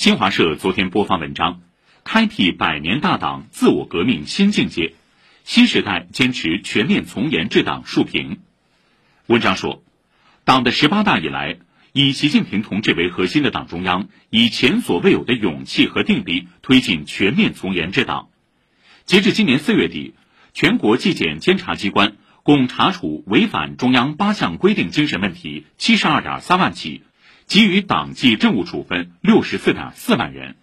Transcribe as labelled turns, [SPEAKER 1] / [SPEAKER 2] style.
[SPEAKER 1] 新华社昨天播发文章，开辟百年大党自我革命新境界，新时代坚持全面从严治党竖评。文章说，党的十八大以来，以习近平同志为核心的党中央以前所未有的勇气和定力推进全面从严治党。截至今年四月底，全国纪检监察机关共查处违反中央八项规定精神问题七十二点三万起。给予党纪政务处分六十四点四万人。